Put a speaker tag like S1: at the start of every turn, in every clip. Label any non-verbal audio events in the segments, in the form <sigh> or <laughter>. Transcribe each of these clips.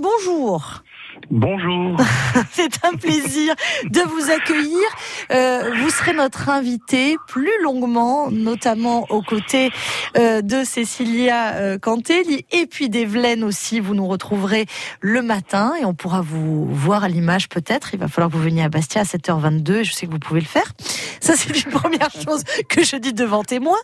S1: bonjour.
S2: Bonjour. <laughs>
S1: C'est un plaisir de vous accueillir. Euh, vous serez notre invité plus longuement, notamment aux côtés euh, de Cécilia euh, Cantelli et puis d'Evelyne aussi. Vous nous retrouverez le matin et on pourra vous voir à l'image peut-être. Il va falloir que vous veniez à Bastia à 7h22 je sais que vous pouvez le faire. Ça, c'est une première <laughs> chose que je dis devant témoin.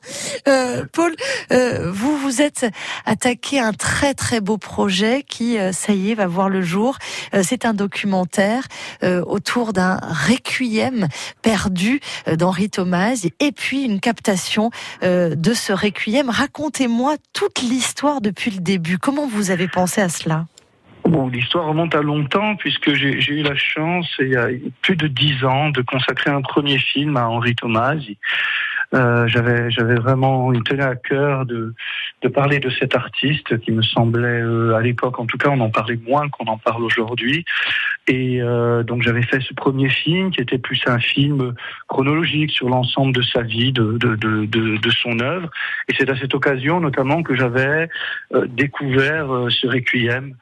S1: Euh, Paul, euh, vous vous êtes attaqué à un très très beau projet qui, euh, ça y est, va voir le jour. Euh, c'est un documentaire euh, autour d'un requiem perdu d'Henri Thomas et puis une captation de ce requiem. Racontez-moi toute l'histoire depuis le début. Comment vous avez pensé à cela?
S2: Bon, l'histoire remonte à longtemps puisque j'ai eu la chance, il y a plus de dix ans, de consacrer un premier film à Henri Thomas. Euh, j'avais vraiment il tenait à cœur de de parler de cet artiste qui me semblait euh, à l'époque en tout cas on en parlait moins qu'on en parle aujourd'hui et euh, donc j'avais fait ce premier film qui était plus un film chronologique sur l'ensemble de sa vie de de, de, de, de son œuvre et c'est à cette occasion notamment que j'avais euh, découvert euh, ce requiem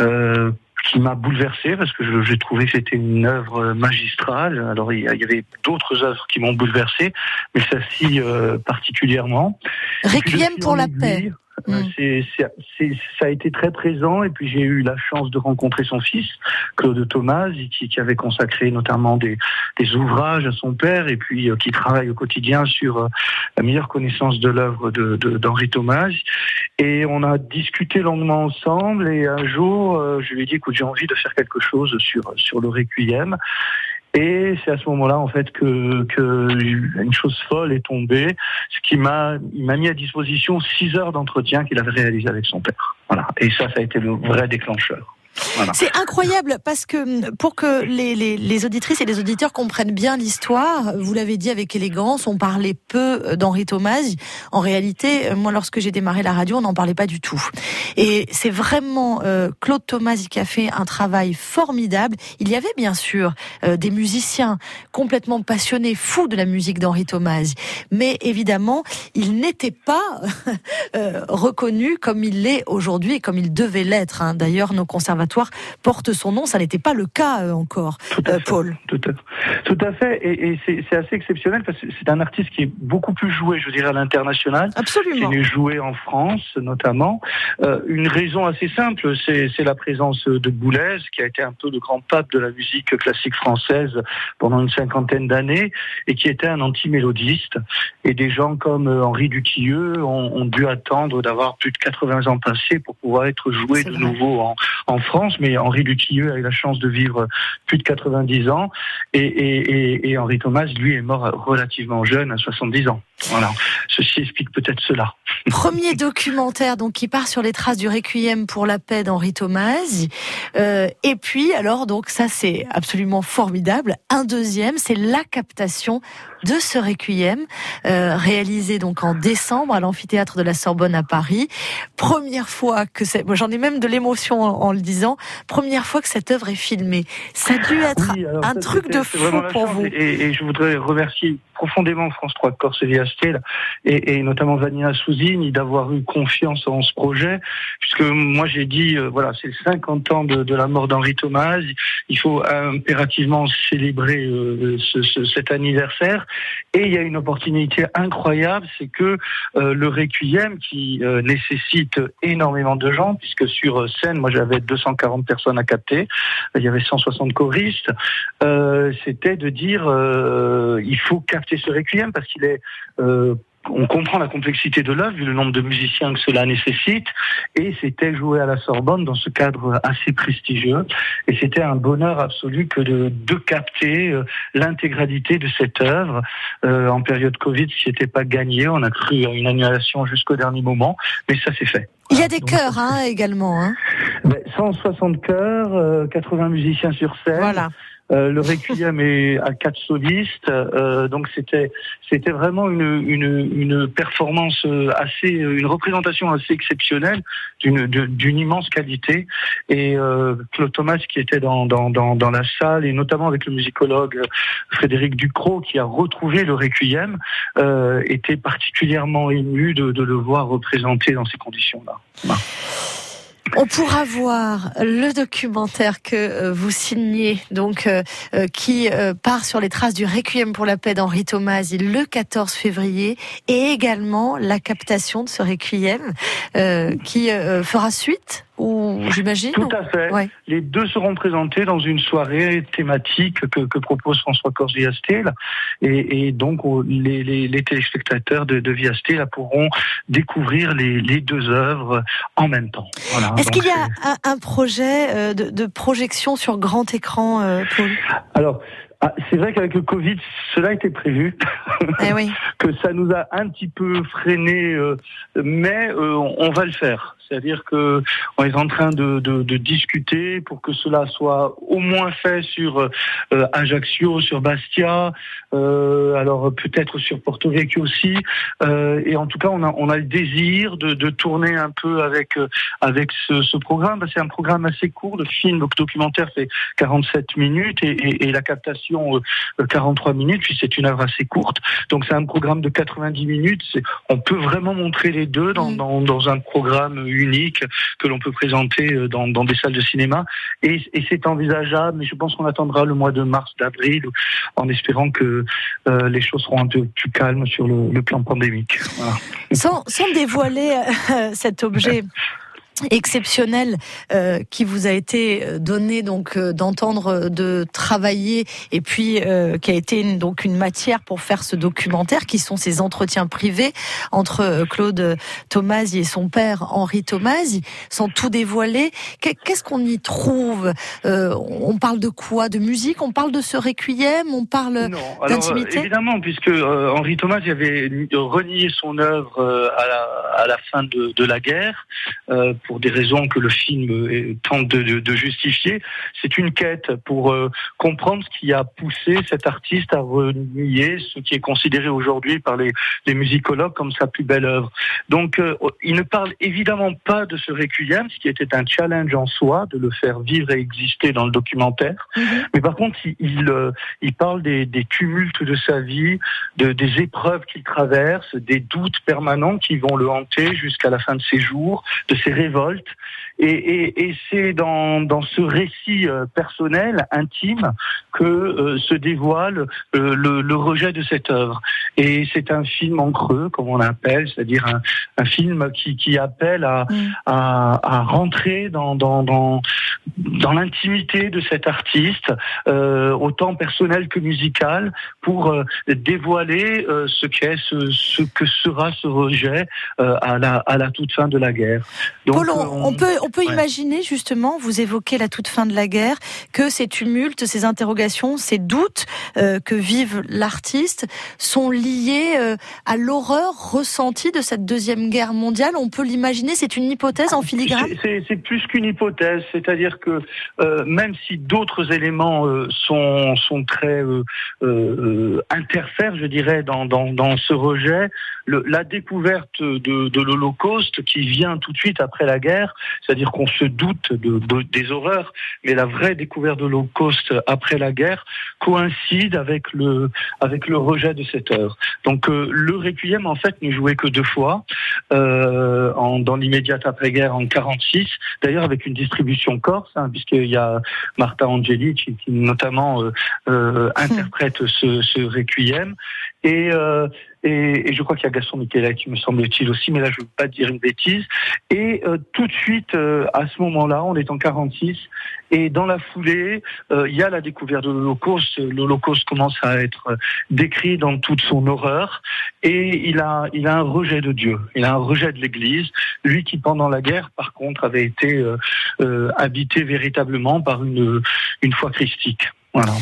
S2: euh, qui m'a bouleversé parce que j'ai trouvé que c'était une œuvre magistrale. Alors il y avait d'autres œuvres qui m'ont bouleversé, mais celle-ci euh, particulièrement.
S1: Requiem pour la paix.
S2: Mm. C'est, c'est, ça a été très présent et puis j'ai eu la chance de rencontrer son fils Claude Thomas qui, qui avait consacré notamment des, des, ouvrages à son père et puis euh, qui travaille au quotidien sur euh, la meilleure connaissance de l'œuvre d'Henri Thomas et on a discuté longuement ensemble et un jour euh, je lui ai dit écoute j'ai envie de faire quelque chose sur sur le requiem et c'est à ce moment-là, en fait, que, que une chose folle est tombée, ce qui m'a, m'a mis à disposition six heures d'entretien qu'il avait réalisé avec son père. Voilà. Et ça, ça a été le vrai déclencheur.
S1: C'est incroyable parce que pour que les, les, auditrices et les auditeurs comprennent bien l'histoire, vous l'avez dit avec élégance, on parlait peu d'Henri Thomas. En réalité, moi, lorsque j'ai démarré la radio, on n'en parlait pas du tout. Et c'est vraiment euh, Claude Thomas qui a fait un travail formidable. Il y avait bien sûr euh, des musiciens complètement passionnés, fous de la musique d'Henri Thomas, mais évidemment, il n'était pas <laughs> euh, reconnu comme il l'est aujourd'hui et comme il devait l'être. Hein. D'ailleurs, nos porte son nom. Ça n'était pas le cas euh, encore, euh, Paul.
S2: Tout à, tout à fait. Et, et c'est assez exceptionnel parce que c'est un artiste qui est beaucoup plus joué, je dirais, à l'international.
S1: Absolument.
S2: Qui est joué en France, notamment. Euh, une raison assez simple, c'est la présence de Boulez, qui a été un peu le grand pape de la musique classique française pendant une cinquantaine d'années et qui était un anti-mélodiste. Et des gens comme Henri Dutilleux ont, ont dû attendre d'avoir plus de 80 ans passés pour pouvoir être joué de vrai. nouveau en, en France mais Henri Dutilleux a eu la chance de vivre plus de 90 ans, et, et, et, Henri Thomas, lui, est mort relativement jeune, à 70 ans. Voilà. Ceci explique peut-être cela.
S1: Premier <laughs> documentaire donc qui part sur les traces du requiem pour la paix d'Henri Thomas. Euh, et puis alors donc ça c'est absolument formidable. Un deuxième, c'est la captation de ce requiem euh, réalisé donc en décembre à l'amphithéâtre de la Sorbonne à Paris. Première fois que c'est, moi j'en ai même de l'émotion en, en, le disant. Première fois que cette œuvre est filmée. Ça a dû être oui, un truc de fou pour vous.
S2: Et, et, je voudrais remercier profondément France 3 de Corse et Astel et, et notamment Vanina Souzini d'avoir eu confiance en ce projet puisque moi j'ai dit euh, voilà c'est 50 ans de, la mort d'Henri Thomas. Il faut impérativement célébrer euh, ce, ce, cet anniversaire. Et il y a une opportunité incroyable c'est que euh, le Requiem qui nécessite énormément de gens puisque sur scène moi j'avais 240 personnes à capter. Il y avait 160 choristes. C'était de dire il faut capter ce requiem parce qu'il est on comprend la complexité de l'œuvre, vu le nombre de musiciens que cela nécessite, et c'était joué à la Sorbonne dans ce cadre assez prestigieux, et c'était un bonheur absolu que de, de capter euh, l'intégralité de cette œuvre. Euh, en période Covid, ce n'était pas gagné, on a cru à une annulation jusqu'au dernier moment, mais ça s'est fait.
S1: Il y a des Donc, chœurs hein, également. Hein.
S2: Ben, 160 chœurs, euh, 80 musiciens sur scène.
S1: Voilà.
S2: Euh, le requiem est à quatre solistes, euh, donc c'était c'était vraiment une, une, une performance assez, une représentation assez exceptionnelle d'une d'une immense qualité. Et euh, Claude Thomas qui était dans, dans, dans, dans la salle et notamment avec le musicologue Frédéric Ducrot qui a retrouvé le requiem euh, était particulièrement ému de, de le voir représenté dans ces conditions-là.
S1: On pourra voir le documentaire que euh, vous signez, donc euh, euh, qui part sur les traces du Requiem pour la paix d'Henri Tomasi le 14 février, et également la captation de ce Requiem qui fera suite ou j'imagine.
S2: Tout à fait. Les deux seront présentés dans une soirée thématique que, propose François Corsiastel et, et donc les, téléspectateurs de, de Viastel pourront découvrir les, deux œuvres en même temps.
S1: Est-ce qu'il y a un, projet euh, de, projection sur grand écran, euh, Paul?
S2: Alors, ah, c'est vrai qu'avec le Covid, cela était prévu,
S1: eh oui. <laughs>
S2: que ça nous a un petit peu freiné, euh, mais on va le faire. C'est-à-dire que on est en train de, discuter pour que cela soit au moins fait sur euh, Ajaccio, sur Bastia, euh, alors peut-être sur Porto Vecchio aussi. Euh, et en tout cas, on a, on a le désir de, tourner un peu avec avec ce, programme. C'est un programme assez court. Le film, le documentaire fait 47 minutes et, la captation 43 minutes. Puis c'est une œuvre assez courte. Donc c'est un programme de 90 minutes. On peut vraiment montrer les deux dans, mm. dans un programme unique que l'on peut présenter euh, dans, des salles de cinéma. Et, c'est envisageable, mais je pense qu'on attendra le mois de mars, d'avril, en espérant que euh, les choses seront un peu plus calmes sur le, plan pandémique.
S1: Sans, dévoiler euh, cet objet <laughs> exceptionnel euh, qui vous a été euh, donné donc euh, d'entendre de travailler et puis qui a été une, donc une matière pour faire ce documentaire qui sont ces entretiens privés entre Claude Tomasi et son père Henri Tomasi sans tout dévoiler qu'est-ce qu'on y trouve on parle de quoi? De musique? On parle de ce requiem? On parle d'intimité?
S2: évidemment puisque Henri Tomasi avait renié son œuvre à la, à, la, fin de, de la guerre pour des raisons que le film euh, tente de, justifier. C'est une quête pour euh, comprendre ce qui a poussé cet artiste à renier ce qui est considéré aujourd'hui par les, musicologues comme sa plus belle œuvre. Donc, euh, il ne parle évidemment pas de ce requiem, ce qui était un challenge en soi de le faire vivre et exister dans le documentaire. Mm-hmm. Mais par contre, il, il, parle des, des, tumultes de sa vie, de, des épreuves qu'il traverse, des doutes permanents qui vont le hanter jusqu'à la fin de ses jours, de ses rêves et, c'est dans, ce récit euh, personnel, intime, que euh, se dévoile euh, le, rejet de cette œuvre. Et c'est un film en creux, comme on l'appelle, c'est-à-dire un, film qui, appelle mm. à, rentrer dans, dans, l'intimité de cet artiste, autant personnel que musical, pour dévoiler ce qu'est, ce, que sera ce rejet à, la, à la toute fin de la guerre.
S1: Donc, on, peut, on peut imaginer justement, vous évoquez la toute fin de la guerre, que ces tumultes, ces interrogations, ces doutes euh, que vive l'artiste sont liés euh, à l'horreur ressentie de cette deuxième guerre mondiale. On peut l'imaginer, c'est une hypothèse en filigrane?
S2: C'est plus qu'une hypothèse, c'est-à-dire que euh, même si d'autres éléments sont, sont très interfèrent, je dirais, dans, dans, dans ce rejet, le, la découverte de, de l'Holocauste qui vient tout de suite après la guerre, c'est-à-dire qu'on se doute de, des horreurs, mais la vraie découverte de l'Holocauste après la guerre coïncide avec le avec le rejet de cette œuvre. Donc euh, le Requiem en fait ne jouait que deux fois, euh, en, dans l'immédiate après-guerre en 46, d'ailleurs avec une distribution corse, hein, puisqu'il y a Martha Angeli qui, notamment euh, euh, interprète ce, ce Requiem et et, je crois qu'il y a Gaston Michela qui me semble-t-il aussi, mais là je ne veux pas dire une bêtise. Et euh, tout de suite, euh, à ce moment-là, on est en 46, et dans la foulée, euh, il y a la découverte de l'Holocauste. L'Holocauste commence à être décrit dans toute son horreur, et il a, il a un rejet de Dieu, il a un rejet de l'Église. Lui qui, pendant la guerre, par contre, avait été habité véritablement par une, une foi christique. Voilà.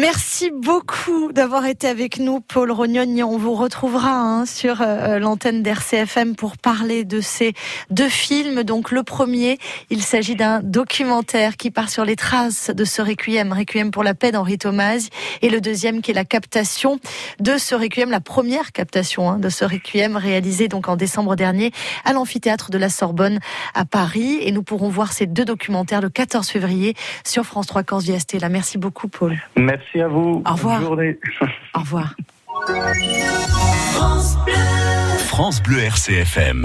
S1: Merci beaucoup d'avoir été avec nous, Paul Rognoni. On vous retrouvera hein, sur euh, l'antenne d'RCFM pour parler de ces deux films. Donc le premier, il s'agit d'un documentaire qui part sur les traces de ce Requiem, Requiem pour la paix d'Henri Thomas, et le deuxième qui est la captation de ce Requiem, la première captation hein, de ce Requiem réalisée donc en décembre dernier à l'amphithéâtre de la Sorbonne à Paris. Et nous pourrons voir ces deux documentaires le 14 février sur France 3 Corse Stella. Merci beaucoup, Paul.
S2: Merci à vous.
S1: Au revoir.
S2: Bonne journée.
S1: Au revoir.
S3: France Bleu. France Bleu RCFM.